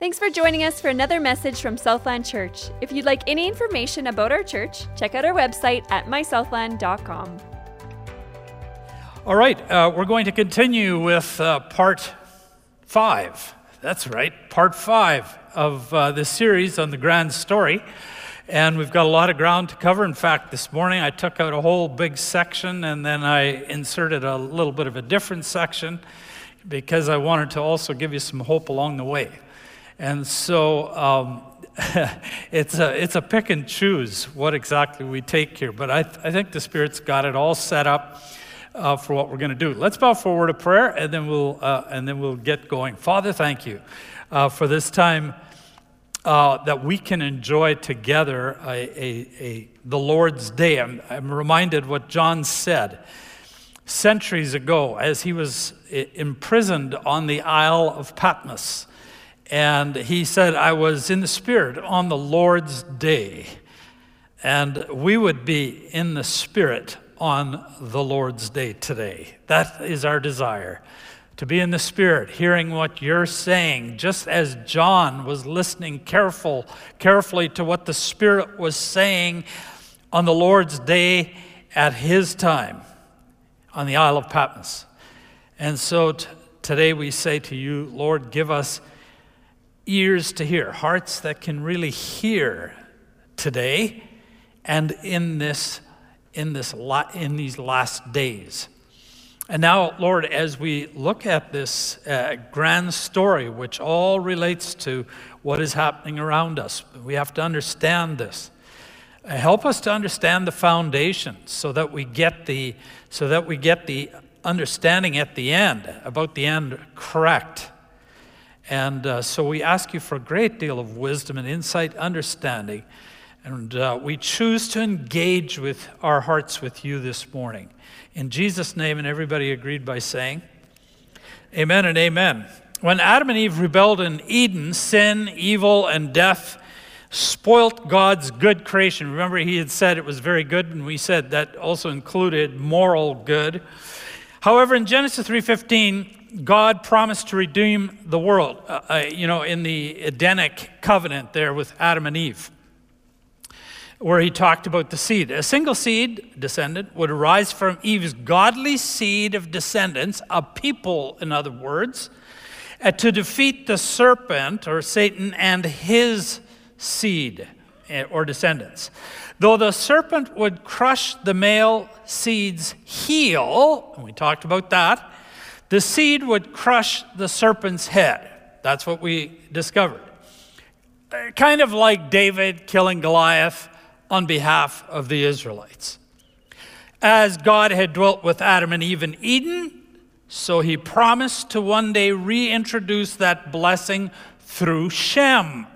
Thanks for joining us for another message from Southland Church. If you'd like any information about our church, check out our website at mysouthland.com. All right, uh, we're going to continue with uh, part five. That's right, part five of uh, this series on the grand story. And we've got a lot of ground to cover. In fact, this morning I took out a whole big section and then I inserted a little bit of a different section because I wanted to also give you some hope along the way. And so um, it's, a, it's a pick and choose what exactly we take here. But I, th- I think the Spirit's got it all set up uh, for what we're going to do. Let's bow forward a prayer and then we'll, uh, and then we'll get going. Father, thank you uh, for this time. Uh, that we can enjoy together a, a, a, the Lord's Day. I'm, I'm reminded what John said centuries ago as he was imprisoned on the Isle of Patmos. And he said, I was in the Spirit on the Lord's day. And we would be in the Spirit on the Lord's day today. That is our desire to be in the Spirit, hearing what you're saying, just as John was listening careful, carefully to what the Spirit was saying on the Lord's day at his time on the Isle of Patmos. And so t- today we say to you, Lord, give us ears to hear, hearts that can really hear today and in this in this in these last days. And now, Lord, as we look at this uh, grand story, which all relates to what is happening around us, we have to understand this. Uh, help us to understand the foundation, so that we get the so that we get the understanding at the end about the end correct. And uh, so we ask you for a great deal of wisdom and insight, understanding. And uh, we choose to engage with our hearts with you this morning. In Jesus' name, and everybody agreed by saying, Amen and amen. When Adam and Eve rebelled in Eden, sin, evil, and death spoilt God's good creation. Remember, he had said it was very good, and we said that also included moral good. However, in Genesis 3:15, God promised to redeem the world, uh, uh, you know, in the Edenic covenant there with Adam and Eve, where he talked about the seed. A single seed descendant would arise from Eve's godly seed of descendants, a people, in other words, uh, to defeat the serpent or Satan and his seed uh, or descendants. Though the serpent would crush the male seed's heel, and we talked about that, the seed would crush the serpent's head. That's what we discovered. Kind of like David killing Goliath on behalf of the Israelites. As God had dwelt with Adam and Eve in Eden, so he promised to one day reintroduce that blessing through Shem,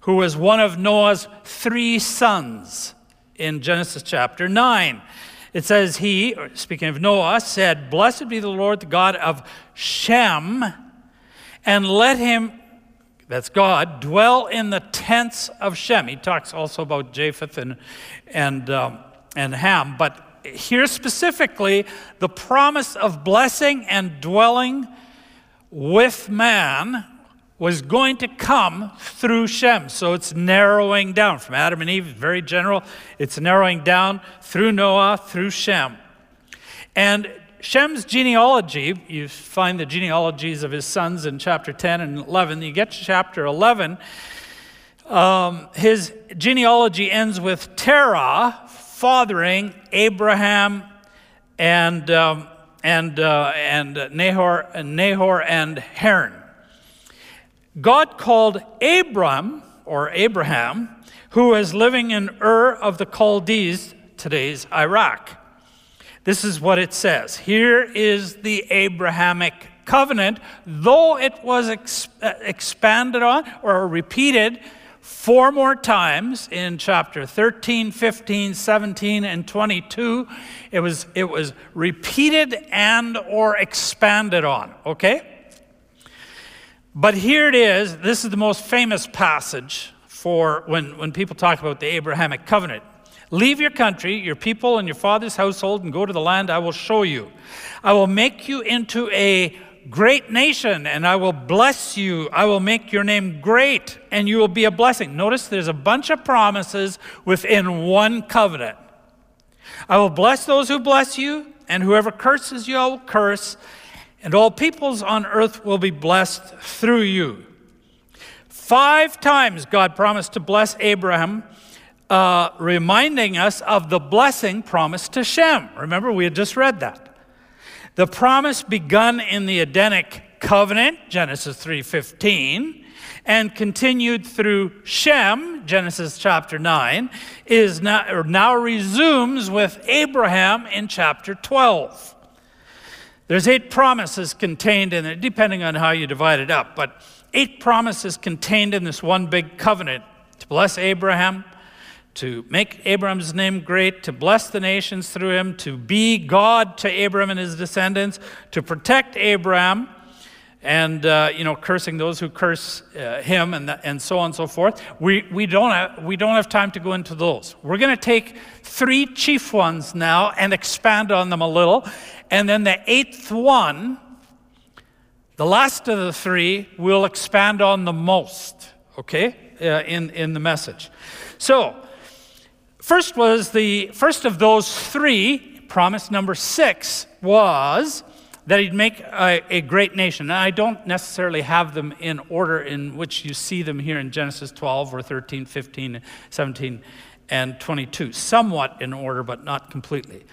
who was one of Noah's three sons in Genesis chapter 9. It says, He, speaking of Noah, said, Blessed be the Lord, the God of Shem, and let him, that's God, dwell in the tents of Shem. He talks also about Japheth and, and, um, and Ham, but here specifically, the promise of blessing and dwelling with man was going to come through Shem. So it's narrowing down from Adam and Eve, very general. It's narrowing down through Noah, through Shem. And Shem's genealogy, you find the genealogies of his sons in chapter 10 and 11. You get to chapter 11, um, his genealogy ends with Terah fathering Abraham and, um, and, uh, and Nahor, Nahor and Haran. God called Abram, or Abraham, who was living in Ur of the Chaldees, today's Iraq. This is what it says. Here is the Abrahamic covenant, though it was uh, expanded on or repeated four more times in chapter 13, 15, 17, and 22. It was, it was repeated and or expanded on, okay? But here it is. This is the most famous passage for when, when people talk about the Abrahamic covenant. Leave your country, your people, and your father's household and go to the land I will show you. I will make you into a great nation, and I will bless you. I will make your name great, and you will be a blessing. Notice there's a bunch of promises within one covenant. I will bless those who bless you, and whoever curses you, I will curse, and all peoples on earth will be blessed through you. Five times God promised to bless Abraham, uh, reminding us of the blessing promised to Shem. Remember, we had just read that. The promise begun in the Edenic covenant, Genesis 3:15, and continued through Shem, Genesis chapter 9, is now, now resumes with Abraham in chapter 12. There's eight promises contained in it, depending on how you divide it up, but eight promises contained in this one big covenant to bless Abraham, to make Abraham's name great, to bless the nations through him, to be God to Abraham and his descendants, to protect Abraham, and uh, you know, cursing those who curse uh, him, and, and so on and so forth. We, we, don't have, we don't have time to go into those. We're going to take three chief ones now and expand on them a little, and then the eighth one, the last of the three, we'll expand on the most. Okay, uh, in in the message. So First was the first of those three, promise number six, was that he'd make a, a, great nation. And I don't necessarily have them in order in which you see them here in Genesis 12 or 13, 15, 17, and 22. Somewhat in order, but not completely.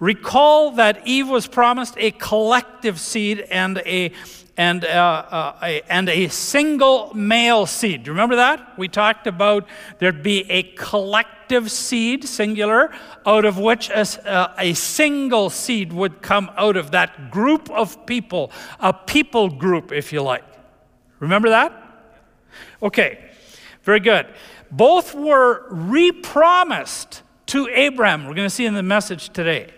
Recall that Eve was promised a collective seed and a and, uh, uh, a, and a single male seed. Do you remember that? We talked about there'd be a collective seed, singular, out of which a, uh, a single seed would come out of that group of people, a people group, if you like. Remember that? Okay, very good. Both were repromised to Abraham. We're going to see in the message today.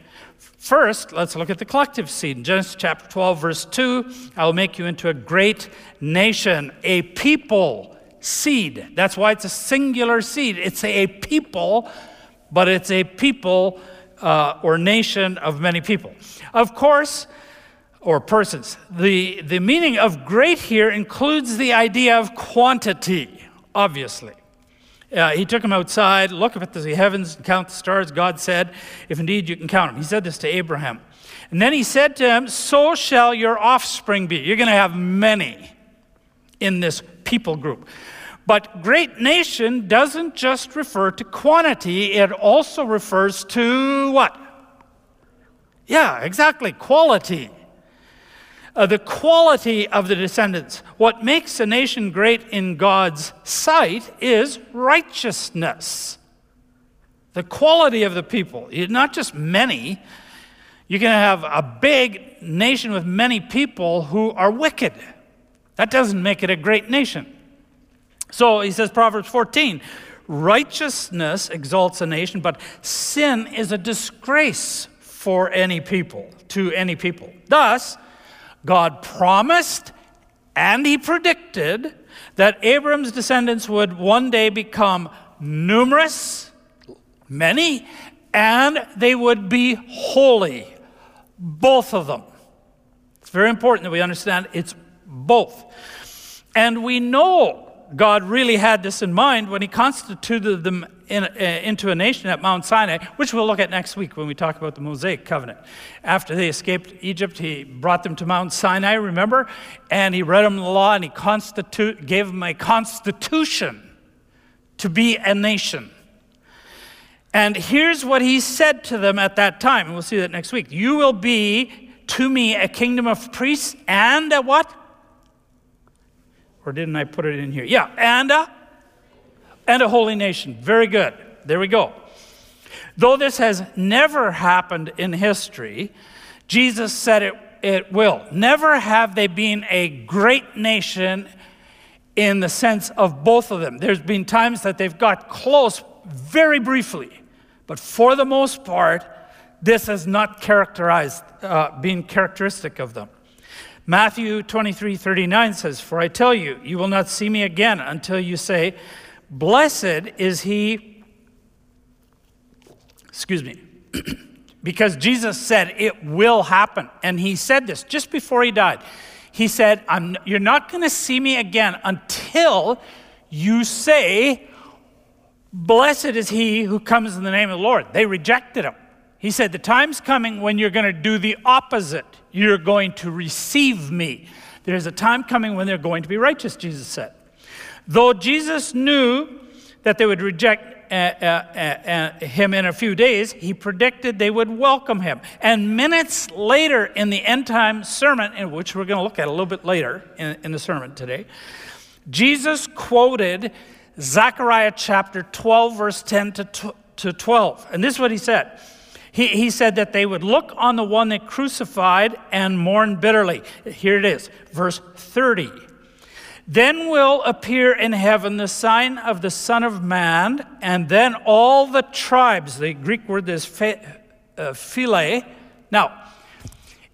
First, let's look at the collective seed. Genesis chapter 12, verse 2, I will make you into a great nation, a people seed. That's why it's a singular seed. It's a people, but it's a people uh, or nation of many people. Of course, or persons. The, the meaning of great here includes the idea of quantity, obviously. Uh, he took him outside, look up at the heavens, and count the stars. God said, If indeed you can count them. He said this to Abraham. And then he said to him, So shall your offspring be. You're going to have many in this people group. But great nation doesn't just refer to quantity, it also refers to what? Yeah, exactly, quality uh, the quality of the descendants. What makes a nation great in God's sight is righteousness. The quality of the people, not just many. You can have a big nation with many people who are wicked. That doesn't make it a great nation. So he says, Proverbs 14 righteousness exalts a nation, but sin is a disgrace for any people, to any people. Thus, God promised and he predicted that Abram's descendants would one day become numerous, many, and they would be holy. Both of them. It's very important that we understand it's both. And we know God really had this in mind when he constituted them in, uh, into a nation at Mount Sinai, which we'll look at next week when we talk about the Mosaic covenant. After they escaped Egypt, he brought them to Mount Sinai, remember? And he read them the law and he constitu- gave them a constitution to be a nation. And here's what he said to them at that time, and we'll see that next week. You will be to me a kingdom of priests and a what? Or didn't I put it in here? Yeah, and a and a holy nation. Very good. There we go. Though this has never happened in history, Jesus said it, it will. Never have they been a great nation in the sense of both of them. There's been times that they've got close very briefly, but for the most part, this has not characterized, uh, been characteristic of them. Matthew 23 39 says, For I tell you, you will not see me again until you say, Blessed is he, excuse me, because Jesus said it will happen. And he said this just before he died. He said, You're not going to see me again until you say, Blessed is he who comes in the name of the Lord. They rejected him. He said, The time's coming when you're going to do the opposite. You're going to receive me. There's a time coming when they're going to be righteous, Jesus said. Though Jesus knew that they would reject uh, uh, uh, him in a few days, he predicted they would welcome him. And minutes later in the end time sermon, in which we're going to look at a little bit later in, in the sermon today, Jesus quoted Zechariah chapter 12, verse 10 to, to 12. And this is what he said. He, he said that they would look on the one that crucified and mourn bitterly. Here it is, verse 30. Then will appear in heaven the sign of the Son of Man, and then all the tribes, the Greek word is uh, phyle. Now,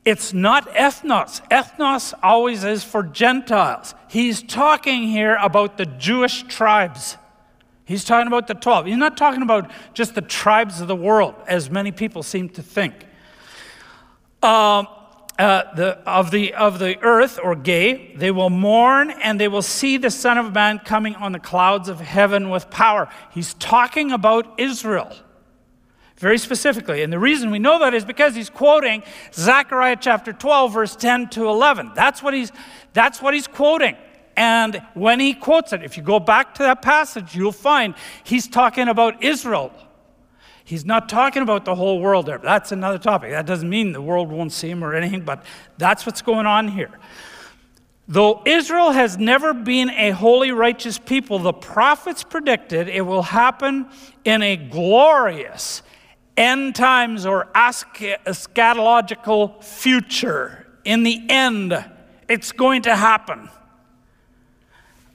it's not ethnos. Ethnos always is for Gentiles. He's talking here about the Jewish tribes. He's talking about the 12. He's not talking about just the tribes of the world, as many people seem to think. Um, uh, the, of, the, of the earth, or gay, they will mourn and they will see the Son of Man coming on the clouds of heaven with power. He's talking about Israel very specifically. And the reason we know that is because he's quoting Zechariah chapter 12, verse 10 to 11. That's what he's, that's what he's quoting. And when he quotes it, if you go back to that passage, you'll find he's talking about Israel. He's not talking about the whole world there. That's another topic. That doesn't mean the world won't see him or anything, but that's what's going on here. Though Israel has never been a holy, righteous people, the prophets predicted it will happen in a glorious end times or eschatological future. In the end, it's going to happen.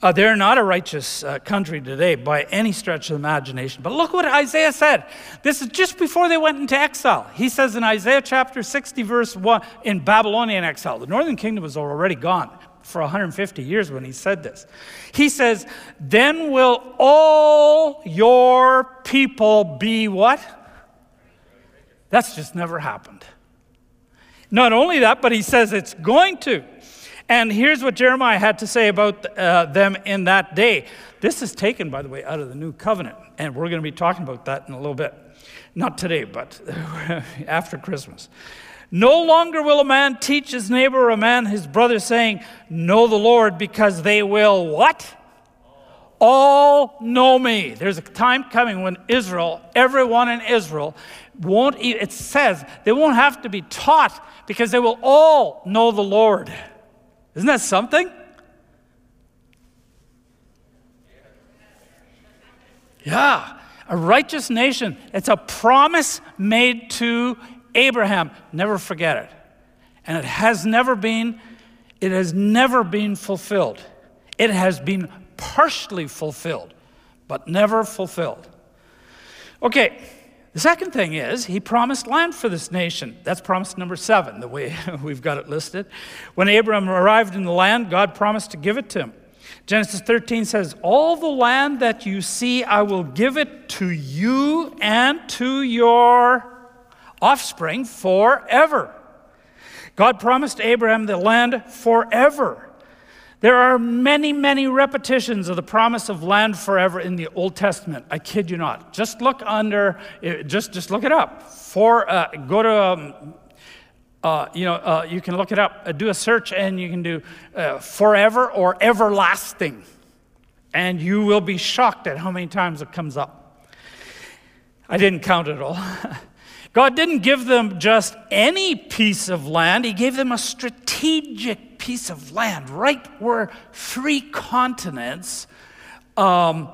Uh, they're not a righteous uh, country today by any stretch of imagination. But look what Isaiah said. This is just before they went into exile. He says in Isaiah chapter 60, verse 1, in Babylonian exile, the northern kingdom was already gone for 150 years when he said this. He says, Then will all your people be what? That's just never happened. Not only that, but he says it's going to. And here's what Jeremiah had to say about uh, them in that day. This is taken, by the way, out of the new covenant. And we're going to be talking about that in a little bit. Not today, but after Christmas. No longer will a man teach his neighbor or a man his brother, saying, Know the Lord, because they will what? All know me. There's a time coming when Israel, everyone in Israel, won't, it says, they won't have to be taught because they will all know the Lord. Isn't that something? Yeah, a righteous nation. It's a promise made to Abraham. Never forget it. And it has never been it has never been fulfilled. It has been partially fulfilled, but never fulfilled. Okay, the second thing is, he promised land for this nation. That's promise number seven, the way we've got it listed. When Abram arrived in the land, God promised to give it to him. Genesis 13 says, All the land that you see, I will give it to you and to your offspring forever. God promised Abraham the land forever. There are many, many repetitions of the promise of land forever in the Old Testament. I kid you not. Just look under, eh, just, just look it up. For, uh, go to, um, uh, you know, uh, you can look it up, uh, do a search, and you can do uh, forever or everlasting. And you will be shocked at how many times it comes up. I didn't count it all. God didn't give them just any piece of land, He gave them a strategic piece of land right where three continents um,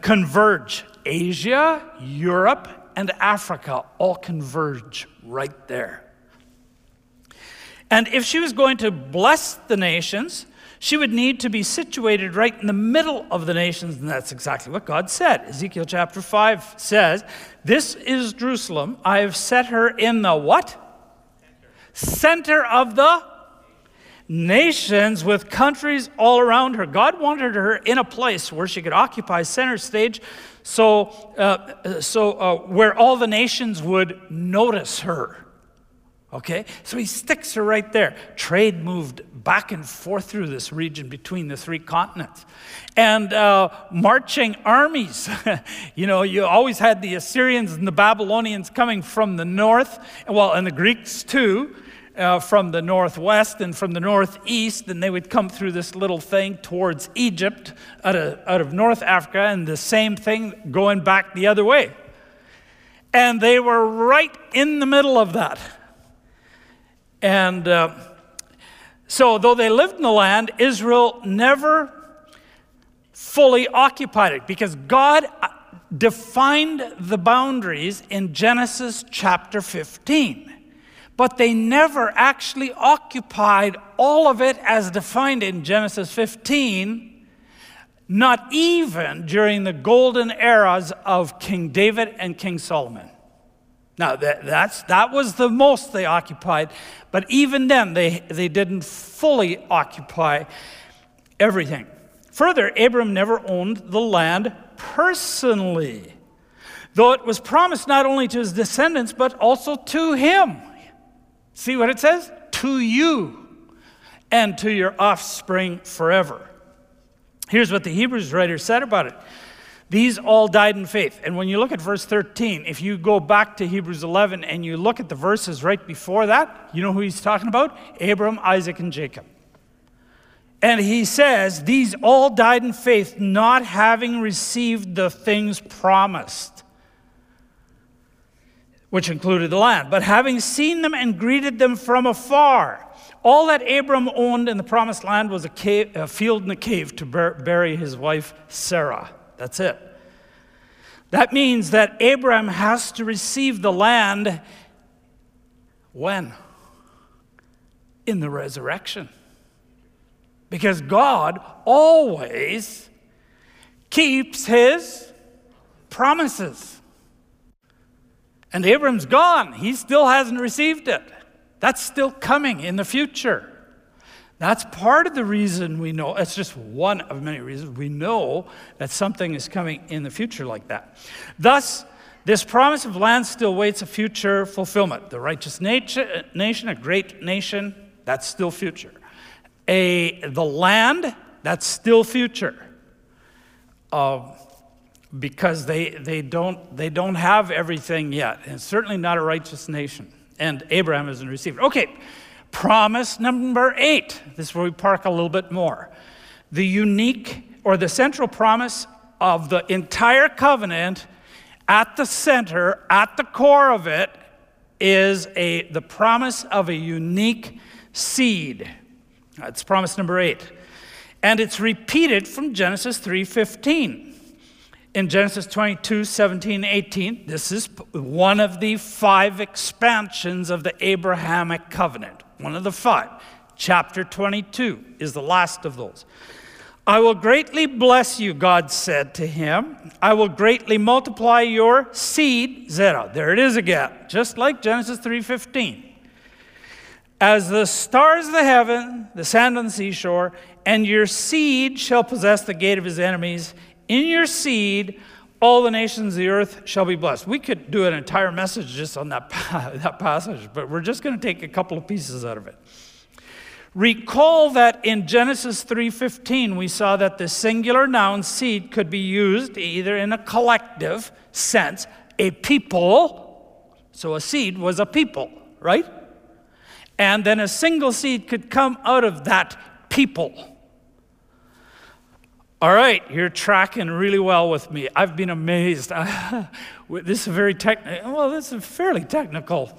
converge Asia, Europe, and Africa all converge right there. And if she was going to bless the nations, she would need to be situated right in the middle of the nations, and that's exactly what God said. Ezekiel chapter 5 says, This is Jerusalem. I have set her in the what? Center, Center of the nations with countries all around her. God wanted her in a place where she could occupy center stage so, uh, so uh, where all the nations would notice her. Okay? So he sticks her right there. Trade moved back and forth through this region between the three continents. And uh, marching armies. you know, you always had the Assyrians and the Babylonians coming from the north, well, and the Greeks too. Uh, from the northwest and from the northeast, and they would come through this little thing towards Egypt out of, out of North Africa, and the same thing going back the other way. And they were right in the middle of that. And uh, so, though they lived in the land, Israel never fully occupied it because God uh, defined the boundaries in Genesis chapter 15. But they never actually occupied all of it as defined in Genesis 15, not even during the golden eras of King David and King Solomon. Now, that, that's, that was the most they occupied, but even then, they, they didn't fully occupy everything. Further, Abram never owned the land personally, though it was promised not only to his descendants, but also to him. See what it says? To you and to your offspring forever. Here's what the Hebrews writer said about it these all died in faith. And when you look at verse 13, if you go back to Hebrews 11 and you look at the verses right before that, you know who he's talking about? Abram, Isaac, and Jacob. And he says, These all died in faith, not having received the things promised, which included the land, but having seen them and greeted them from afar. All that Abram owned in the promised land was a, cave, a field and a cave to bur- bury his wife Sarah. That's it. That means that Abram has to receive the land when? In the resurrection. Because God always keeps his promises. And Abram's gone. He still hasn't received it. That's still coming in the future. That's part of the reason we know, it's just one of many reasons we know that something is coming in the future like that. Thus, this promise of land still waits a future fulfillment. The righteous nation, a great nation, that's still future. A, the land, that's still future. Uh, because they, they, don't, they don't have everything yet. And certainly not a righteous nation. And Abraham isn't received. Okay, Promise number eight. This is where we park a little bit more. The unique or the central promise of the entire covenant at the center, at the core of it, is a, the promise of a unique seed. That's promise number eight. And it's repeated from Genesis 3:15 in Genesis 22, 17, 18, this is one of the five expansions of the Abrahamic covenant. One of the five. Chapter 22 is the last of those. I will greatly bless you, God said to him. I will greatly multiply your seed, Zera. There it is again, just like Genesis 3:15. As the stars of the heaven, the sand on the seashore, and your seed shall possess the gate of his enemies. In your seed, all the nations of the earth shall be blessed. We could do an entire message just on that, that passage, but we're just going to take a couple of pieces out of it. Recall that in Genesis 3:15 we saw that the singular noun seed could be used either in a collective sense, a people, so a seed was a people, right? And then a single seed could come out of that people. All right, you're tracking really well with me. I've been amazed. this is a very technical, well, this is a fairly technical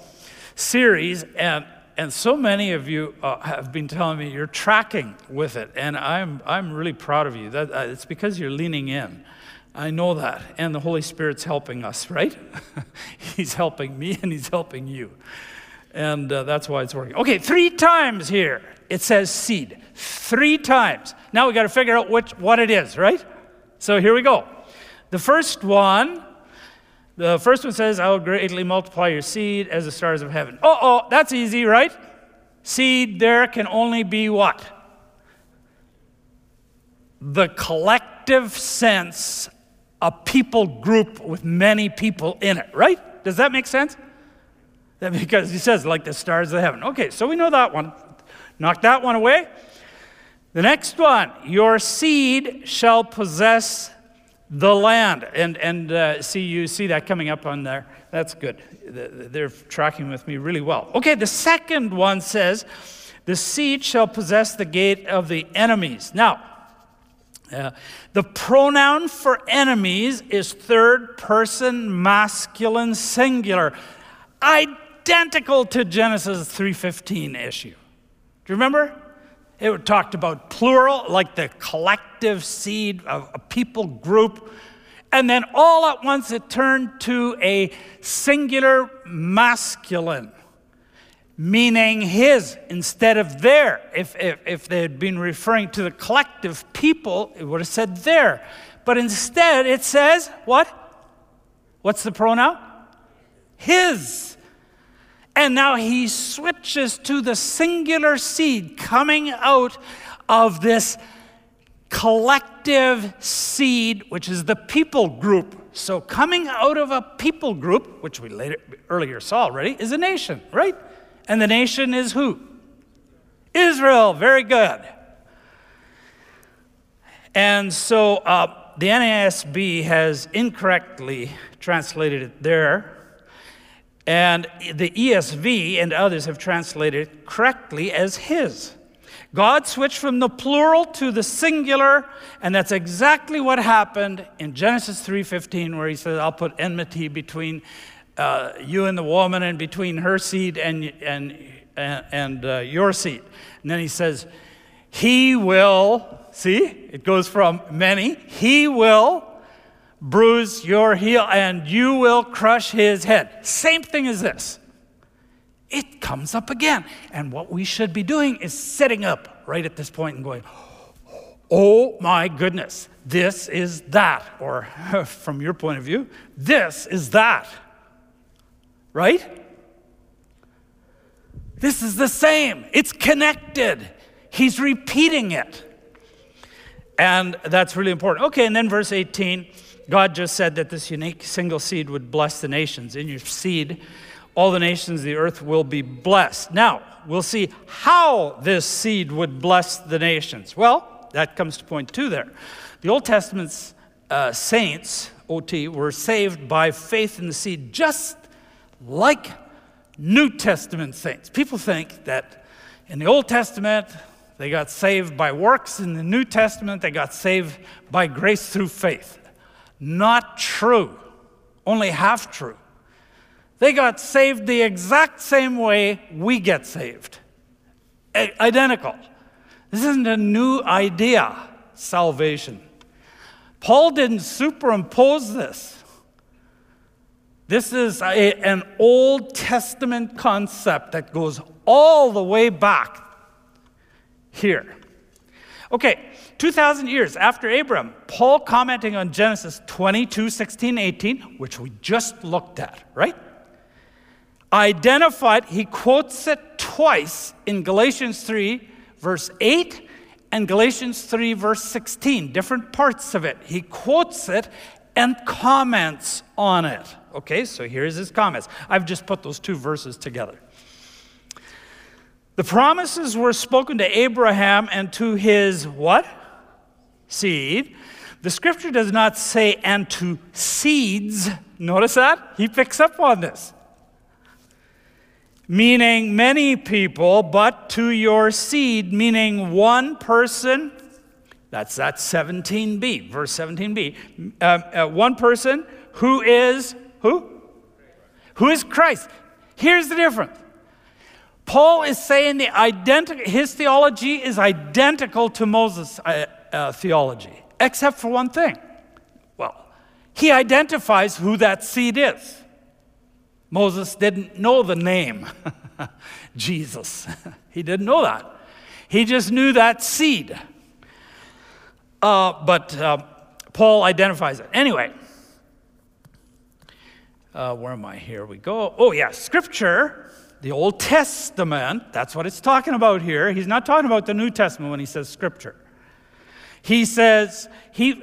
series, and, and so many of you uh, have been telling me you're tracking with it, and I'm, I'm really proud of you. That, uh, it's because you're leaning in. I know that, and the Holy Spirit's helping us, right? he's helping me, and He's helping you. And uh, that's why it's working. Okay, three times here it says seed. Three times. Now we got to figure out which, what it is, right? So here we go. The first one, the first one says, I will greatly multiply your seed as the stars of heaven. Oh, oh, that's easy, right? Seed there can only be what? The collective sense, a people group with many people in it, right? Does that make sense? Because he says, like the stars of heaven. Okay, so we know that one. Knock that one away. The next one, your seed shall possess the land. And, and uh, see, you see that coming up on there. That's good. They're tracking with me really well. Okay, the second one says, the seed shall possess the gate of the enemies. Now, uh, the pronoun for enemies is third person masculine singular, identical to Genesis 3:15 issue. Do you remember? It talked about plural, like the collective seed of a people group. And then all at once it turned to a singular masculine, meaning his instead of their. If, if, if they had been referring to the collective people, it would have said their. But instead it says, what? What's the pronoun? His. And now he switches to the singular seed coming out of this collective seed, which is the people group. So, coming out of a people group, which we later, earlier saw already, is a nation, right? And the nation is who? Israel. Very good. And so uh, the NASB has incorrectly translated it there and the ESV and others have translated it correctly as his. God switched from the plural to the singular, and that's exactly what happened in Genesis 3:15, where he says, "I'll put enmity between uh, you and the woman, and between her seed and and and uh, your seed." And then he says, "He will." See, it goes from many. He will bruise your heel, and you will crush his head. Same thing as this. It comes up again. And what we should be doing is sitting up right at this point and going, Oh my goodness, this is that. Or from your point of view, this is that. Right? This is the same, it's connected. He's repeating it. And that's really important. Okay, and then verse 18. God just said that this unique single seed would bless the nations. In your seed, all the nations of the earth will be blessed. Now, we'll see how this seed would bless the nations. Well, that comes to point two there. The Old Testament's uh, saints, OT, were saved by faith in the seed, just like New Testament saints. People think that in the Old Testament, they got saved by works. In the New Testament, they got saved by grace through faith. Not true, only half true. They got saved the exact same way we get saved. A- identical. This isn't a new idea, salvation. Paul didn't superimpose this. This is a, an Old Testament concept that goes all the way back here. Okay, 2,000 years after Abraham, Paul commenting on Genesis 22, 16, 18, which we just looked at, right? Identified, he quotes it twice in Galatians 3, verse 8, and Galatians 3, verse 16, different parts of it. He quotes it and comments on it. Okay, so here's his comments. I've just put those two verses together. The promises were spoken to Abraham and to his what? Seed. The scripture does not say and to seeds. Notice that? He picks up on this. Meaning many people, but to your seed, meaning one person. That's that 17b, verse 17b. Uh, uh, one person who is who? Who is Christ. Here's the difference Paul is saying the identi- his theology is identical to Moses' uh, uh, theology, except for one thing. Well, he identifies who that seed is. Moses didn't know the name Jesus. he didn't know that. He just knew that seed. Uh, but uh, Paul identifies it. Anyway, uh, where am I? Here we go. Oh, yeah, scripture the Old Testament, that's what it's talking about here. He's not talking about the New Testament when he says scripture. He says, he,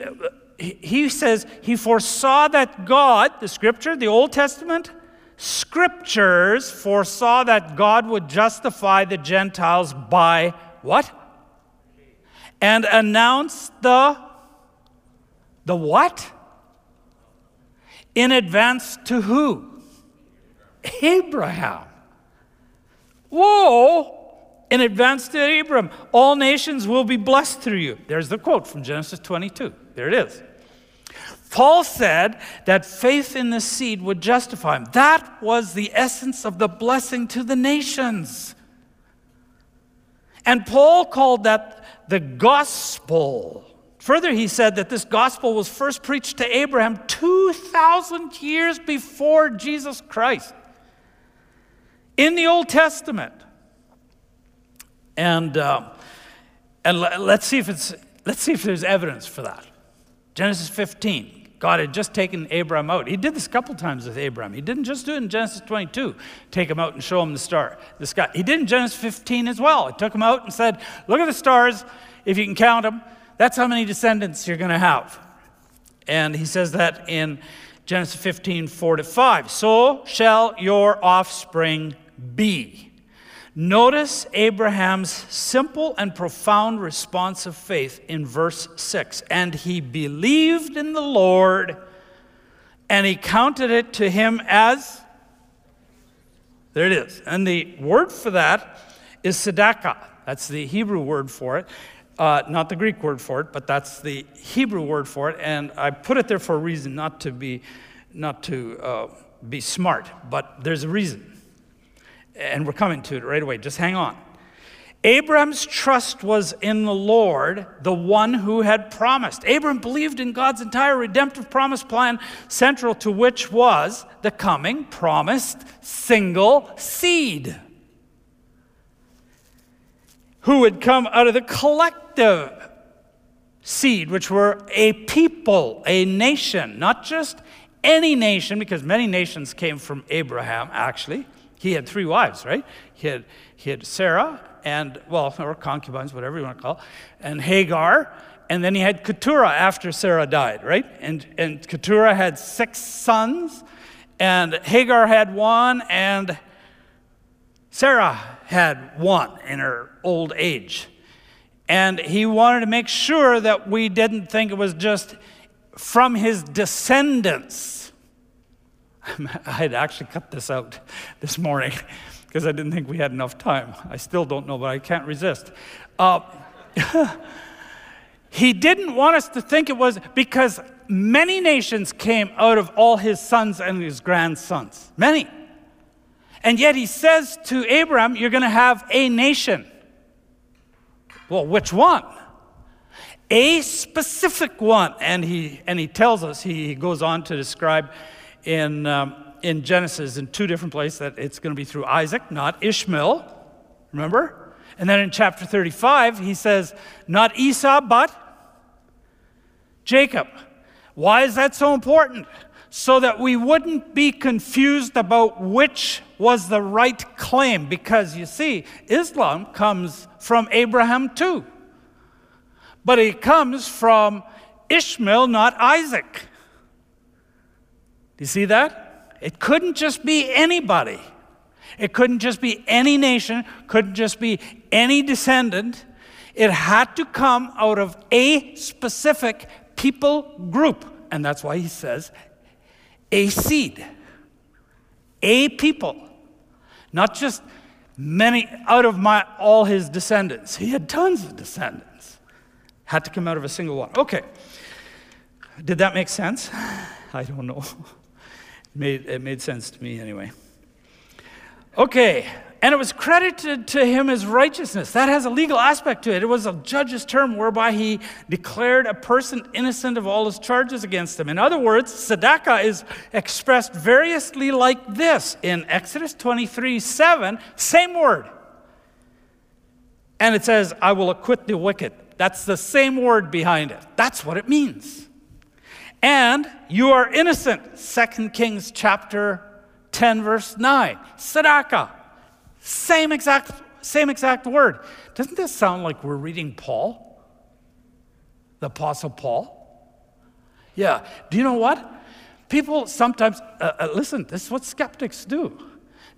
he says, he foresaw that God, the scripture, the Old Testament, scriptures foresaw that God would justify the Gentiles by what? And announce the the what? In advance to who? Abraham. Whoa! In advance to Abraham, all nations will be blessed through you. There's the quote from Genesis 22. There it is. Paul said that faith in the seed would justify him. That was the essence of the blessing to the nations. And Paul called that the gospel. Further, he said that this gospel was first preached to Abraham 2,000 years before Jesus Christ in the Old Testament. And, uh, and let's, see if it's, let's see if there's evidence for that. Genesis 15. God had just taken Abraham out. He did this a couple times with Abraham. He didn't just do it in Genesis 22, take him out and show him the star, the sky. He did in Genesis 15 as well. He took him out and said, Look at the stars. If you can count them, that's how many descendants you're going to have. And he says that in Genesis 15, 4 to 5. So shall your offspring be. Notice Abraham's simple and profound response of faith in verse 6. And he believed in the Lord, and he counted it to him as. There it is. And the word for that is tzedakah. That's the Hebrew word for it. Uh, not the Greek word for it, but that's the Hebrew word for it. And I put it there for a reason, not to be, not to uh, be smart, but there's a reason and we're coming to it right away. Just hang on. Abram's trust was in the Lord, the one who had promised. Abram believed in God's entire redemptive promise plan, central to which was the coming promised single seed who would come out of the collective seed, which were a people, a nation, not just any nation, because many nations came from Abraham, actually. He had three wives, right? He had, he had Sarah and, well, or concubines, whatever you want to call, and Hagar, and then he had Keturah after Sarah died, right? And, and Keturah had six sons, and Hagar had one, and Sarah had one in her old age. And he wanted to make sure that we didn't think it was just from his descendants I had actually cut this out this morning because I didn't think we had enough time. I still don't know, but I can't resist. Uh, he didn't want us to think it was because many nations came out of all his sons and his grandsons. Many. And yet he says to Abraham, You're going to have a nation. Well, which one? A specific one. And he, and he tells us, he goes on to describe in, um, in Genesis in two different places that it's going to be through Isaac, not Ishmael. Remember? And then in chapter 35, he says, not Esau, but Jacob. Why is that so important? So that we wouldn't be confused about which was the right claim. Because you see, Islam comes from Abraham too. But it comes from Ishmael, not Isaac. Do you see that? It couldn't just be anybody. It couldn't just be any nation, couldn't just be any descendant. It had to come out of a specific people group. And that's why he says a seed, a people, not just many out of my all his descendants. He had tons of descendants. Had to come out of a single one. Okay. Did that make sense? I don't know. made, it made sense to me anyway. Okay, and it was credited to him as righteousness. That has a legal aspect to it. It was a judge's term whereby he declared a person innocent of all his charges against him. In other words, tzedakah is expressed variously like this in Exodus 23 7, same word. And it says, I will acquit the wicked. That's the same word behind it. That's what it means and you are innocent. 2 Kings chapter 10, verse 9. Tzedakah. Same exact, same exact word. Doesn't this sound like we're reading Paul? The Apostle Paul? Yeah. Do you know what? People sometimes, uh, uh, listen, this is what skeptics do.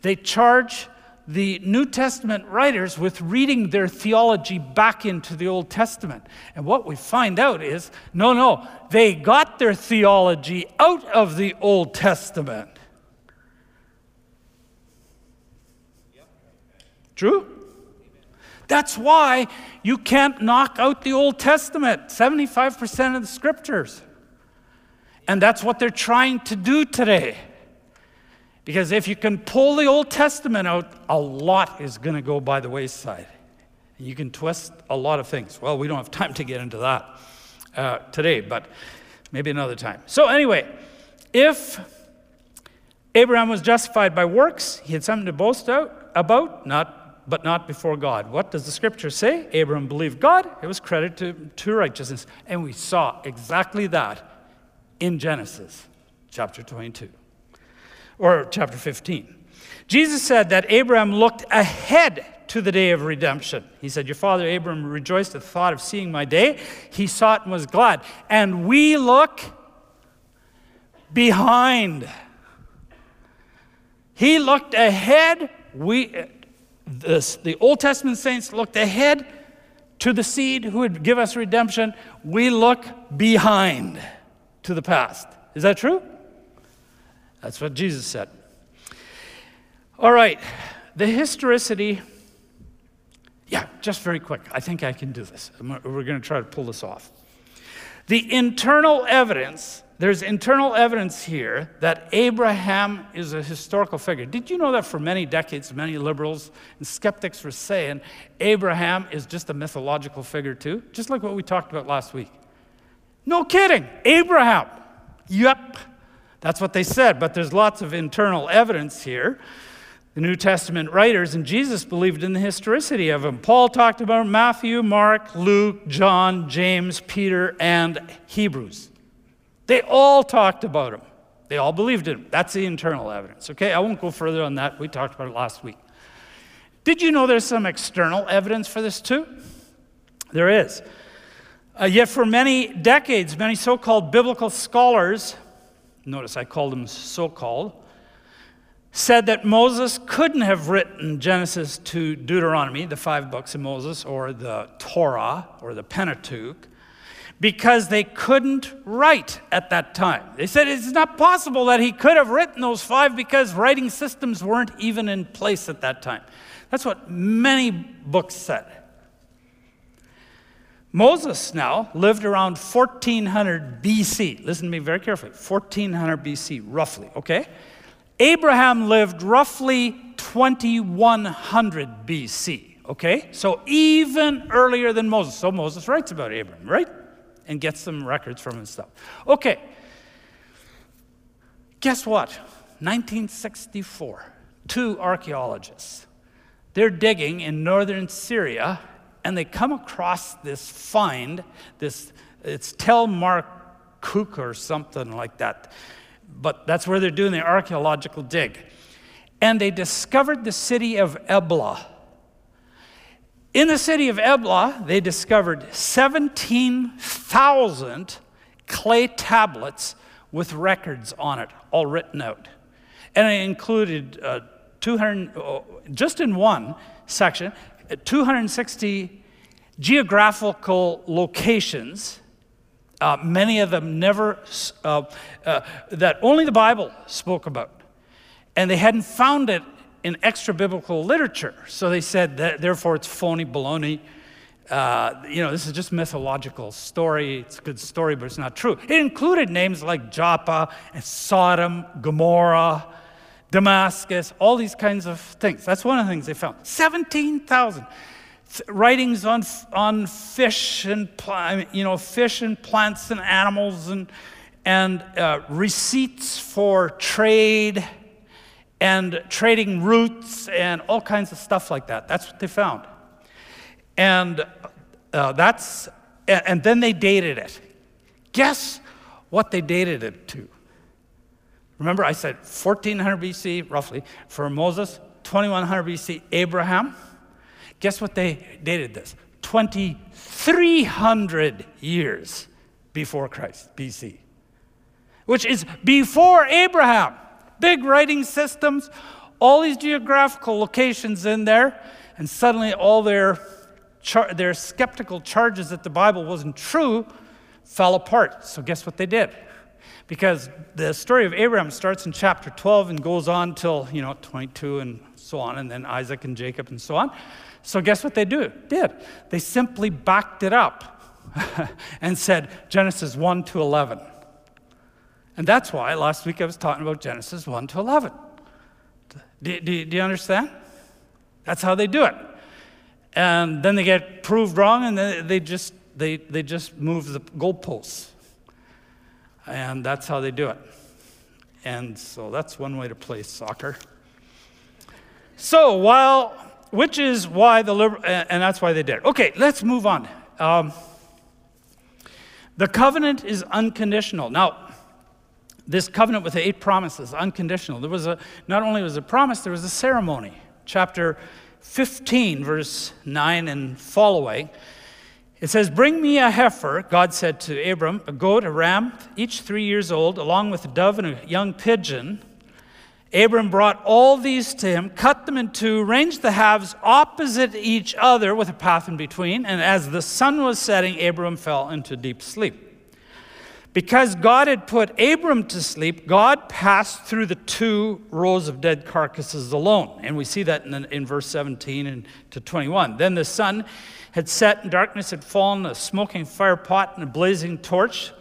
They charge the New Testament writers with reading their theology back into the Old Testament. And what we find out is no, no, they got their theology out of the Old Testament. True? That's why you can't knock out the Old Testament, 75% of the scriptures. And that's what they're trying to do today. Because if you can pull the Old Testament out, a lot is going to go by the wayside. You can twist a lot of things. Well, we don't have time to get into that uh, today, but maybe another time. So, anyway, if Abraham was justified by works, he had something to boast out, about, not, but not before God. What does the scripture say? Abraham believed God, it was credited to, to righteousness. And we saw exactly that in Genesis chapter 22 or chapter 15. Jesus said that Abraham looked ahead to the day of redemption. He said, Your father Abraham rejoiced at the thought of seeing my day. He saw it and was glad. And we look behind. He looked ahead. We, this, the Old Testament saints looked ahead to the seed who would give us redemption. We look behind to the past. Is that true? That's what Jesus said. All right, the historicity. Yeah, just very quick. I think I can do this. We're going to try to pull this off. The internal evidence, there's internal evidence here that Abraham is a historical figure. Did you know that for many decades, many liberals and skeptics were saying Abraham is just a mythological figure, too? Just like what we talked about last week. No kidding. Abraham. Yep. That's what they said, but there's lots of internal evidence here. The New Testament writers and Jesus believed in the historicity of him. Paul talked about Matthew, Mark, Luke, John, James, Peter, and Hebrews. They all talked about him. They all believed in him. That's the internal evidence. Okay, I won't go further on that. We talked about it last week. Did you know there's some external evidence for this too? There is. Uh, yet, for many decades, many so called biblical scholars, notice I called them so called, said that Moses couldn't have written Genesis to Deuteronomy, the five books of Moses, or the Torah, or the Pentateuch, because they couldn't write at that time. They said it's not possible that he could have written those five because writing systems weren't even in place at that time. That's what many books said. Moses now lived around 1400 BC. Listen to me very carefully 1400 BC, roughly, okay? Abraham lived roughly 2100 BC, okay? So even earlier than Moses. So Moses writes about Abraham, right? And gets some records from and stuff. Okay. Guess what? 1964, two archaeologists. They're digging in northern Syria and they come across this find, this, it's Tel Mar Cook or something like that. But that's where they're doing the archaeological dig. And they discovered the city of Ebla. In the city of Ebla, they discovered 17,000 clay tablets with records on it, all written out. And it included uh, 200, just in one section, 260 geographical locations, uh, many of them never, uh, uh, that only the Bible spoke about. And they hadn't found it in extra biblical literature. So they said that therefore it's phony baloney. Uh, you know, this is just mythological story. It's a good story, but it's not true. It included names like Joppa and Sodom, Gomorrah, Damascus, all these kinds of things. That's one of the things they found. 17,000 writings on, on fish and you know fish and plants and animals and and uh, receipts for trade and trading routes and all kinds of stuff like that. That's what they found, and uh, that's and then they dated it. Guess what they dated it to? Remember, I said 1400 BC, roughly, for Moses, 2100 BC, Abraham. Guess what they dated this? 2300 years before Christ, BC. which is before Abraham. Big writing systems, all these geographical locations in there, and suddenly all their, char- their skeptical charges that the Bible wasn't true fell apart. So, guess what they did? Because the story of Abraham starts in chapter 12 and goes on till, you know, 22 and so on, and then Isaac and Jacob and so on. So, guess what they do? did? They simply backed it up and said Genesis 1 to 11. And that's why last week I was talking about Genesis 1 to 11. Do, do, do you understand? That's how they do it. And then they get proved wrong and then they just, they, they just move the goalposts. And that's how they do it. And so that's one way to play soccer. So while, which is why the liberal, and that's why they did it. Okay, let's move on. Um, the covenant is unconditional. Now, this covenant with the eight promises, unconditional. There was a, not only was a promise, there was a ceremony. Chapter 15, verse 9 and following. It says, Bring me a heifer, God said to Abram, a goat, a ram, each three years old, along with a dove and a young pigeon. Abram brought all these to him, cut them in two, ranged the halves opposite each other with a path in between, and as the sun was setting, Abram fell into deep sleep. Because God had put Abram to sleep, God passed through the two rows of dead carcasses alone. And we see that in, in verse 17 and to 21. Then the sun had set and darkness had fallen, a smoking fire pot and a blazing torch,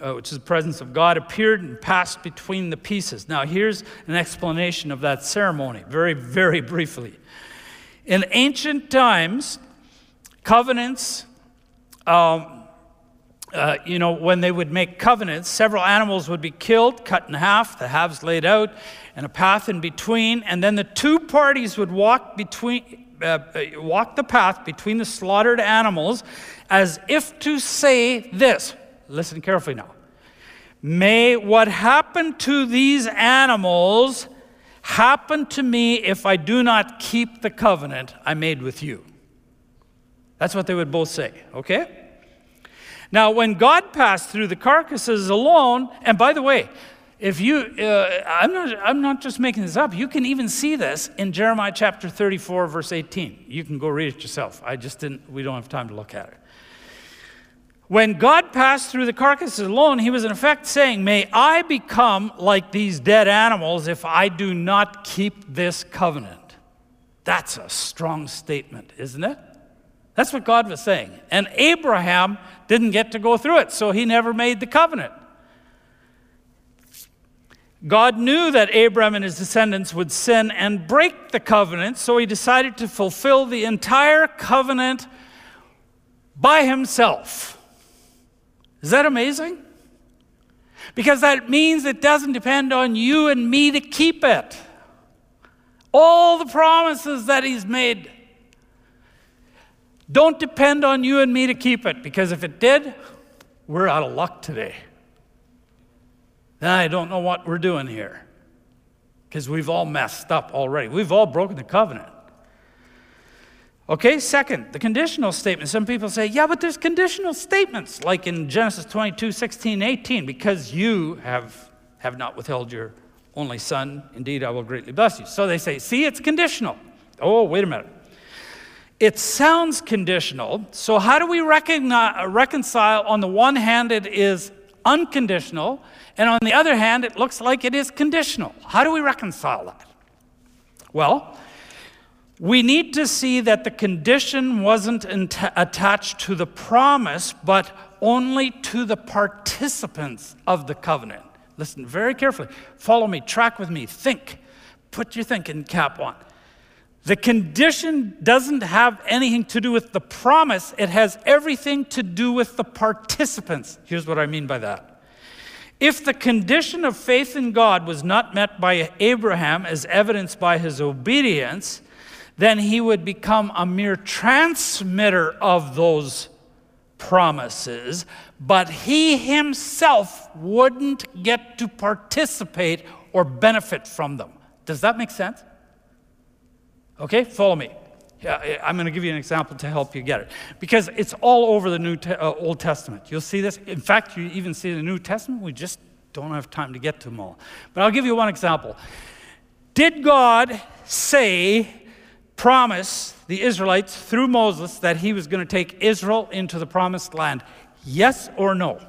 uh, which is the presence of God, appeared and passed between the pieces. Now, here's an explanation of that ceremony, very, very briefly. In ancient times, covenants, um, uh, you know, when they would make covenants, several animals would be killed, cut in half, the halves laid out, and a path in between, and then the two parties would walk between. Uh, uh, walk the path between the slaughtered animals as if to say this. Listen carefully now. May what happened to these animals happen to me if i do not keep the covenant i made with you. That's what they would both say okay now, when God passed through the carcasses alone, and by the way, if you, uh, I'm, not, I'm not just making this up, you can even see this in Jeremiah chapter 34, verse 18. You can go read it yourself. I just didn't, we don't have time to look at it. When God passed through the carcasses alone, he was in effect saying, May I become like these dead animals if I do not keep this covenant. That's a strong statement, isn't it? That's what God was saying. And Abraham didn't get to go through it, so he never made the covenant. God knew that Abraham and his descendants would sin and break the covenant, so he decided to fulfill the entire covenant by himself. Is that amazing? Because that means it doesn't depend on you and me to keep it. All the promises that he's made don't depend on you and me to keep it, because if it did, we're out of luck today. I don't know what we're doing here, because we've all messed up already. We've all broken the covenant. Okay, second, the conditional statement. Some people say, yeah, but there's conditional statements, like in Genesis 22, 16, 18, because you have, have not withheld your only son. Indeed, I will greatly bless you. So they say, see, it's conditional. Oh, wait a minute. It sounds conditional. So, how do we reconcile? On the one hand, it is unconditional, and on the other hand, it looks like it is conditional. How do we reconcile that? Well, we need to see that the condition wasn't attached to the promise, but only to the participants of the covenant. Listen very carefully. Follow me, track with me, think. Put your thinking cap on. The condition doesn't have anything to do with the promise, it has everything to do with the participants. Here's what I mean by that. If the condition of faith in God was not met by Abraham, as evidenced by his obedience, then he would become a mere transmitter of those promises, but he himself wouldn't get to participate or benefit from them. Does that make sense? Okay, follow me. Yeah, I'm going to give you an example to help you get it. Because it's all over the New Te- uh, Old Testament. You'll see this. In fact, you even see the New Testament we just don't have time to get to them all. But I'll give you one example. Did God say, promise the Israelites through Moses that he was going to take Israel into the promised land? Yes or no?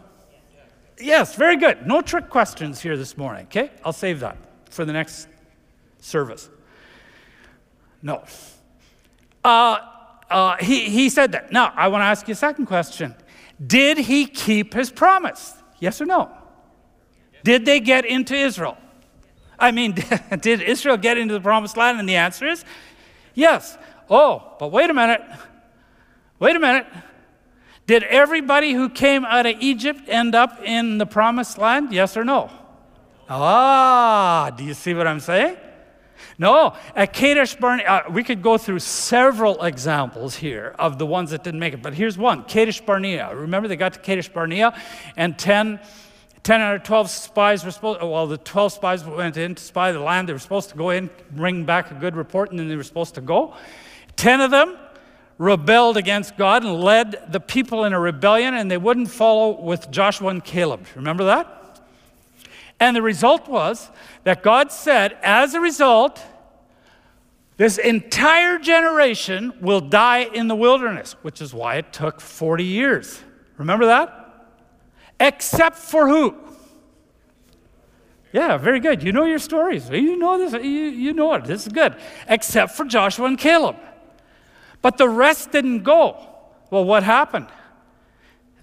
Yes, very good. No trick questions here this morning, okay? I'll save that for the next service. No. Uh, uh, he, he said that. Now, I want to ask you a second question. Did he keep his promise? Yes or no? Did they get into Israel? I mean, did Israel get into the promised land? And the answer is yes. Oh, but wait a minute. Wait a minute. Did everybody who came out of Egypt end up in the promised land? Yes or no? Ah, do you see what I'm saying? No, at Kadesh Barnea, uh, we could go through several examples here of the ones that didn't make it, but here's one Kadesh Barnea. Remember, they got to Kadesh Barnea, and 10, 10 out of 12 spies were supposed, well, the 12 spies went in to spy the land. They were supposed to go in, bring back a good report, and then they were supposed to go. 10 of them rebelled against God and led the people in a rebellion, and they wouldn't follow with Joshua and Caleb. Remember that? And the result was that God said, as a result, this entire generation will die in the wilderness, which is why it took 40 years. Remember that? Except for who? Yeah, very good. You know your stories. You know this. You, you know it. This is good. Except for Joshua and Caleb. But the rest didn't go. Well, what happened?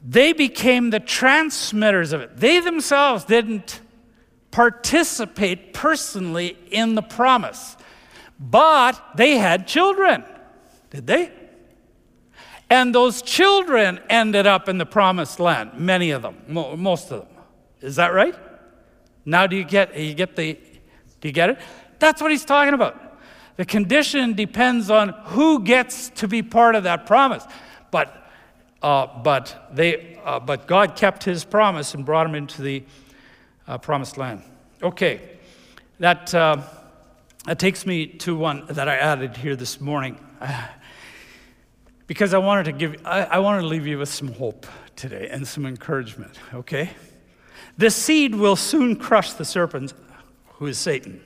They became the transmitters of it. They themselves didn't participate personally in the promise. But they had children, did they? And those children ended up in the promised land, many of them, most of them. Is that right? Now do you get you get the do you get it? That's what he's talking about. The condition depends on who gets to be part of that promise. But uh, but they uh, but God kept his promise and brought them into the uh, promised land. Okay, that, uh, that takes me to one that I added here this morning. because I wanted to give, I, I wanted to leave you with some hope today and some encouragement, okay? The seed will soon crush the serpent, who is Satan.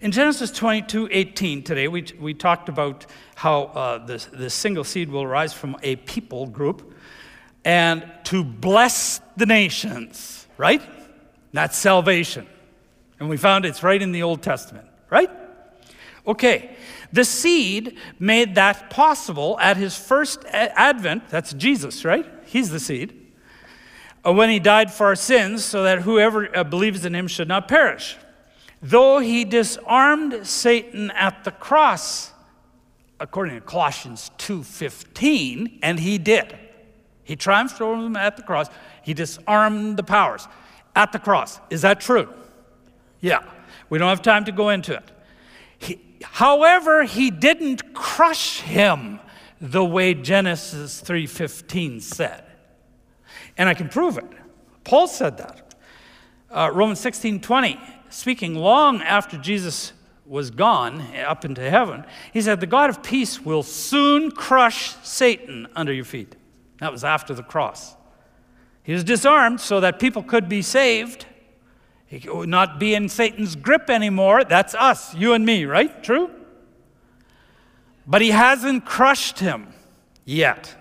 In Genesis 22 18, today, we, we talked about how uh, the, the single seed will rise from a people group and to bless the nations, right? That's salvation. And we found it's right in the Old Testament, right? Okay, the seed made that possible at his first advent. That's Jesus, right? He's the seed. Uh, when he died for our sins, so that whoever uh, believes in him should not perish. Though he disarmed Satan at the cross, according to Colossians 2:15, and he did. He triumphed over them at the cross. He disarmed the powers at the cross. Is that true? Yeah. We don't have time to go into it. He, however, he didn't crush him the way Genesis 3:15 said. And I can prove it. Paul said that. Uh, Romans 16:20, speaking long after Jesus was gone up into heaven, he said, The God of peace will soon crush Satan under your feet. That was after the cross. He was disarmed so that people could be saved. He would not be in Satan's grip anymore. That's us, you and me, right? True? But he hasn't crushed him yet.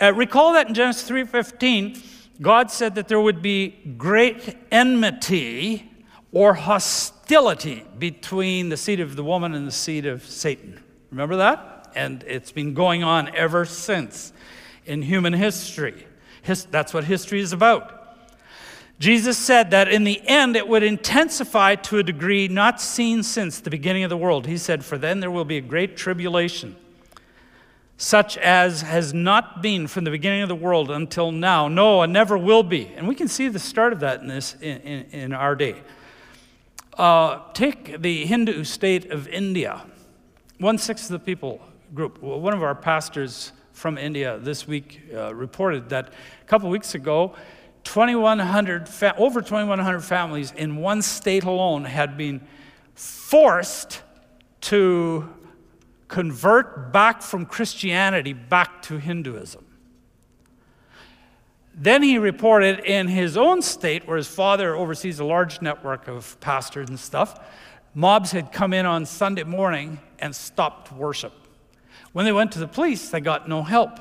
Uh, recall that in Genesis 3:15, God said that there would be great enmity or hostility between the seed of the woman and the seed of Satan. Remember that? And it's been going on ever since in human history. His, that's what history is about. Jesus said that in the end it would intensify to a degree not seen since the beginning of the world. He said, For then there will be a great tribulation, such as has not been from the beginning of the world until now. No, and never will be. And we can see the start of that in, this, in, in, in our day. Uh, take the Hindu state of India. One sixth of the people group. One of our pastors from India this week uh, reported that a couple weeks ago, 2,100 fa- over 2,100 families in one state alone had been forced to convert back from Christianity back to Hinduism. Then he reported in his own state, where his father oversees a large network of pastors and stuff, mobs had come in on Sunday morning and stopped worship. When they went to the police, they got no help.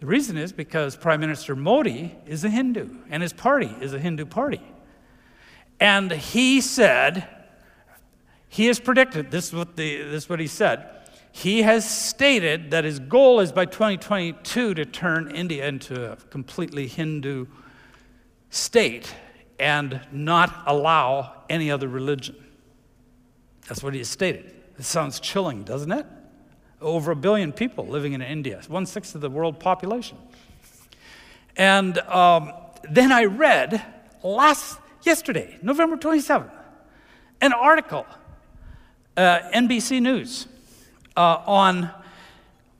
The reason is because Prime Minister Modi is a Hindu and his party is a Hindu party. And he said, he has predicted, this is what, the, this is what he said. He has stated that his goal is by 2022 to turn India into a completely Hindu state and not allow any other religion. That's what he has stated. It sounds chilling, doesn't it? Over a billion people living in India, one sixth of the world population. And um, then I read last yesterday, November 27th, an article, uh, NBC News, uh, on,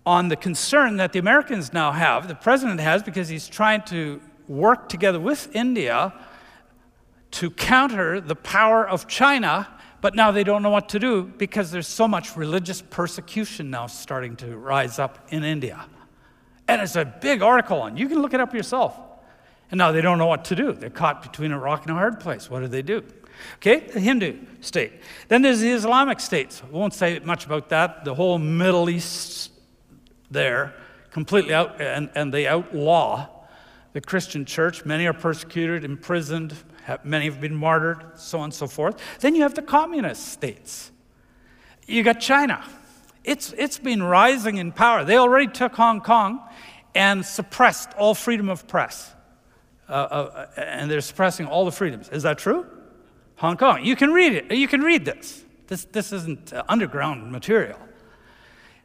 on the concern that the Americans now have, the president has, because he's trying to work together with India to counter the power of China, but now they don't know what to do because there's so much religious persecution now starting to rise up in India. And it's a big article on. You can look it up yourself. And now they don't know what to do. They're caught between a rock and a hard place. What do they do? Okay, the Hindu state. Then there's the Islamic states. I won't say much about that. The whole Middle East there, completely out, and, and they outlaw the Christian church. Many are persecuted, imprisoned, many have been martyred, so on and so forth. Then you have the communist states. You got China. It's, it's been rising in power. They already took Hong Kong and suppressed all freedom of press. Uh, uh, and they're suppressing all the freedoms. Is that true? Hong Kong. You can read it. You can read this. This, this isn't uh, underground material.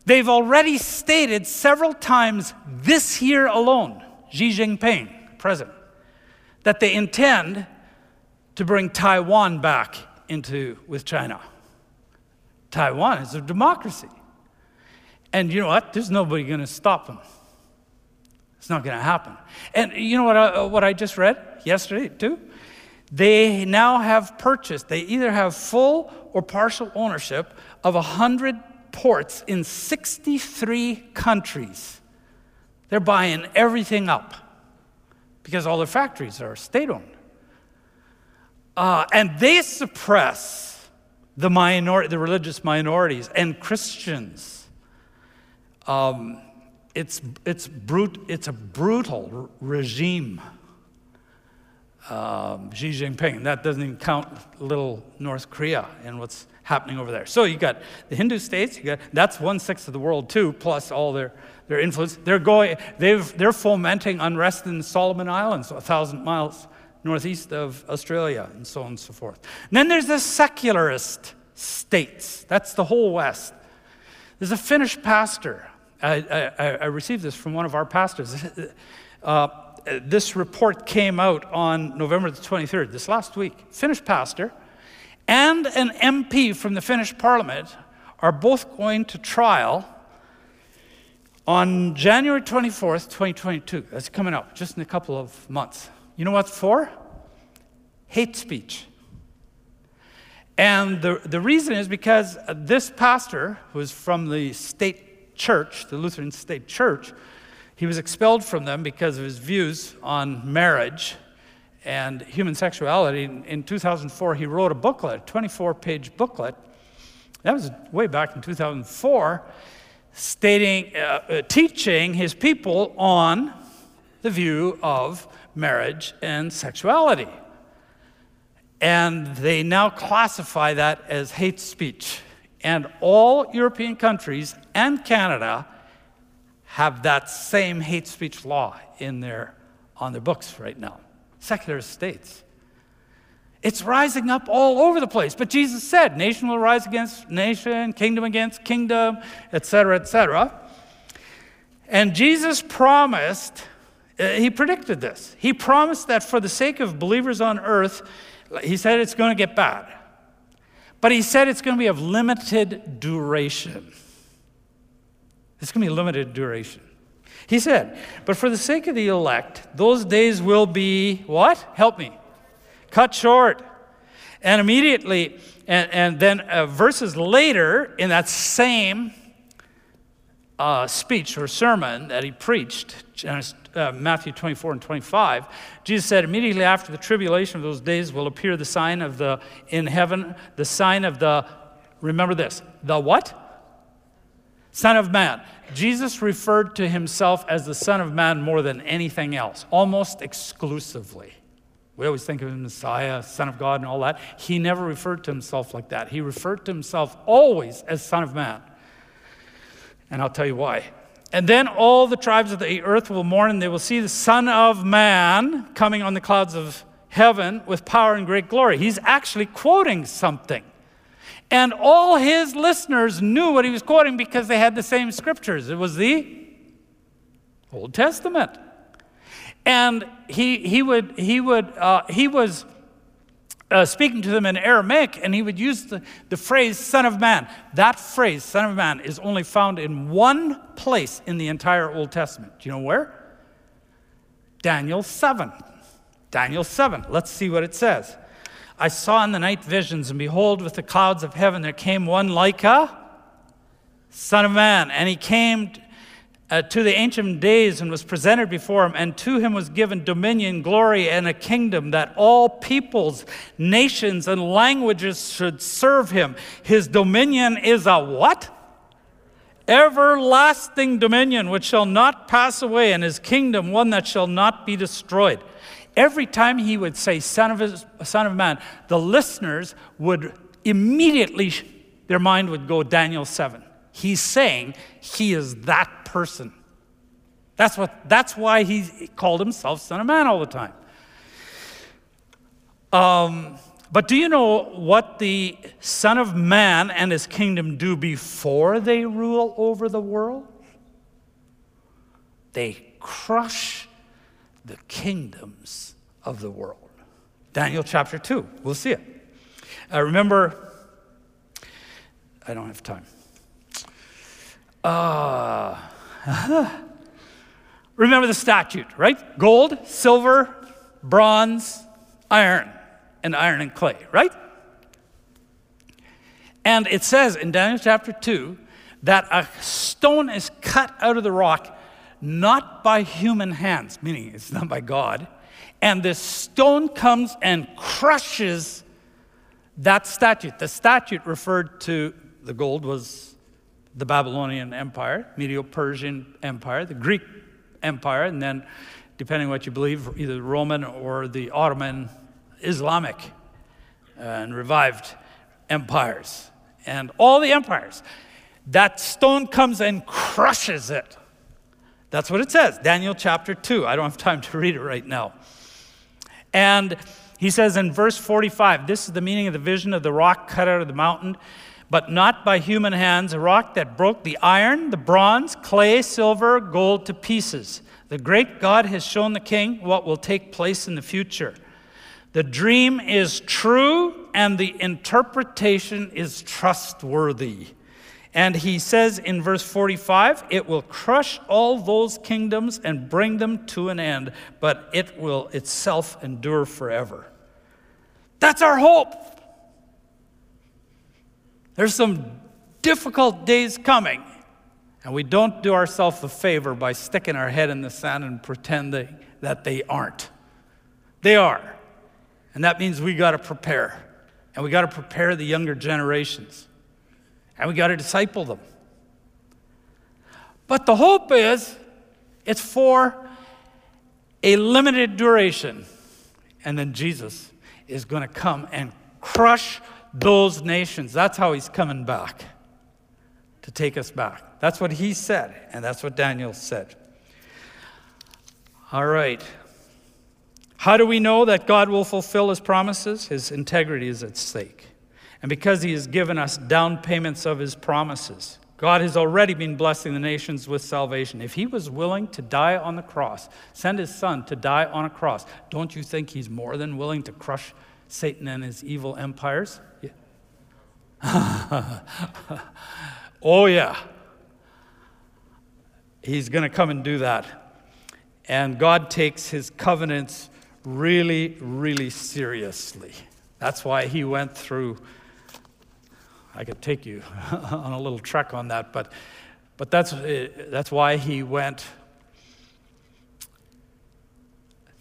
They've already stated several times this year alone, Xi Jinping, president, that they intend to bring Taiwan back into with China. Taiwan is a democracy. And you know what? There's nobody going to stop them. It's not going to happen. And you know what I, what I just read yesterday, too? They now have purchased, they either have full or partial ownership of 100 ports in 63 countries. They're buying everything up because all their factories are state owned. Uh, and they suppress the, minor- the religious minorities and Christians. Um, it's, it's, brut- it's a brutal regime um, Xi Jinping. That doesn't even count little North Korea and what's happening over there. So you got the Hindu states. You got that's one sixth of the world too, plus all their their influence. They're going. They've they're fomenting unrest in the Solomon Islands, a thousand miles northeast of Australia, and so on and so forth. And then there's the secularist states. That's the whole West. There's a Finnish pastor. I, I, I received this from one of our pastors. Uh, this report came out on November the 23rd, this last week. Finnish pastor and an MP from the Finnish parliament are both going to trial on January 24th, 2022. That's coming up just in a couple of months. You know what for? Hate speech. And the, the reason is because this pastor, who's from the state church, the Lutheran state church, he was expelled from them because of his views on marriage and human sexuality. In 2004, he wrote a booklet, a 24 page booklet. That was way back in 2004, stating, uh, uh, teaching his people on the view of marriage and sexuality. And they now classify that as hate speech. And all European countries and Canada have that same hate speech law in their, on their books right now. Secular states. It's rising up all over the place. But Jesus said, nation will rise against nation, kingdom against kingdom, etc., etc. And Jesus promised, he predicted this. He promised that for the sake of believers on earth, he said it's going to get bad. But he said it's going to be of limited duration. It's going to be limited duration. He said, But for the sake of the elect, those days will be what? Help me. Cut short. And immediately, and, and then uh, verses later in that same uh, speech or sermon that he preached, uh, Matthew 24 and 25, Jesus said, Immediately after the tribulation of those days will appear the sign of the, in heaven, the sign of the, remember this, the what? Son of Man. Jesus referred to himself as the Son of Man more than anything else, almost exclusively. We always think of him Messiah, Son of God, and all that. He never referred to himself like that. He referred to himself always as Son of Man. And I'll tell you why. And then all the tribes of the earth will mourn, and they will see the Son of Man coming on the clouds of heaven with power and great glory. He's actually quoting something. And all his listeners knew what he was quoting because they had the same scriptures. It was the Old Testament. And he, he, would, he, would, uh, he was uh, speaking to them in Aramaic, and he would use the, the phrase Son of Man. That phrase, Son of Man, is only found in one place in the entire Old Testament. Do you know where? Daniel 7. Daniel 7. Let's see what it says. I saw in the night visions, and behold, with the clouds of heaven there came one like a Son of Man. And he came uh, to the ancient days and was presented before him, and to him was given dominion, glory, and a kingdom that all peoples, nations, and languages should serve him. His dominion is a what? Everlasting dominion which shall not pass away, and his kingdom one that shall not be destroyed every time he would say son of, his, son of man, the listeners would immediately, their mind would go Daniel 7. He's saying he is that person. That's, what, that's why he called himself Son of Man all the time. Um, but do you know what the Son of Man and his kingdom do before they rule over the world? They crush the kingdoms of the world. Daniel chapter 2, we'll see it. Uh, remember, I don't have time. Uh, remember the statute, right? Gold, silver, bronze, iron, and iron and clay, right? And it says in Daniel chapter 2 that a stone is cut out of the rock not by human hands, meaning it's not by God, and this stone comes and crushes that statute. The statute referred to the gold was the Babylonian Empire, Medo Persian Empire, the Greek Empire, and then, depending on what you believe, either the Roman or the Ottoman Islamic uh, and revived empires. And all the empires, that stone comes and crushes it. That's what it says, Daniel chapter 2. I don't have time to read it right now. And he says in verse 45 this is the meaning of the vision of the rock cut out of the mountain, but not by human hands, a rock that broke the iron, the bronze, clay, silver, gold to pieces. The great God has shown the king what will take place in the future. The dream is true and the interpretation is trustworthy. And he says in verse 45, it will crush all those kingdoms and bring them to an end, but it will itself endure forever. That's our hope. There's some difficult days coming, and we don't do ourselves a favor by sticking our head in the sand and pretending that they aren't. They are. And that means we got to prepare. And we got to prepare the younger generations and we got to disciple them. But the hope is it's for a limited duration. And then Jesus is going to come and crush those nations. That's how he's coming back to take us back. That's what he said, and that's what Daniel said. All right. How do we know that God will fulfill his promises? His integrity is at stake and because he has given us down payments of his promises. God has already been blessing the nations with salvation. If he was willing to die on the cross, send his son to die on a cross, don't you think he's more than willing to crush Satan and his evil empires? Yeah. oh, yeah. He's going to come and do that. And God takes his covenants really, really seriously. That's why he went through I could take you on a little trek on that, but But that's, uh, that's why he went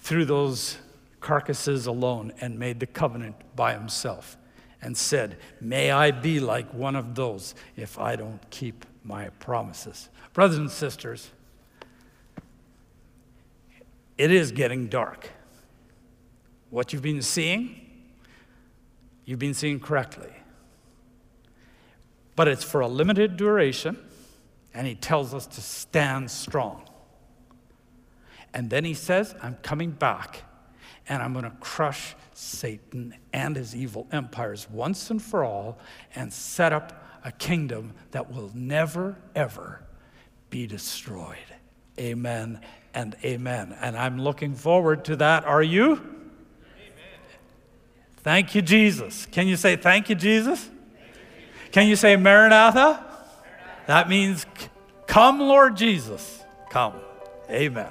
through those carcasses alone and made the covenant by himself and said, May I be like one of those if I don't keep my promises. Brothers and sisters, it is getting dark. What you've been seeing, you've been seeing correctly. But it's for a limited duration, and he tells us to stand strong. And then he says, I'm coming back and I'm going to crush Satan and his evil empires once and for all and set up a kingdom that will never, ever be destroyed. Amen and amen. And I'm looking forward to that. Are you? Amen. Thank you, Jesus. Can you say, Thank you, Jesus? Can you say, Maranatha? That means, Come, Lord Jesus. Come. Amen.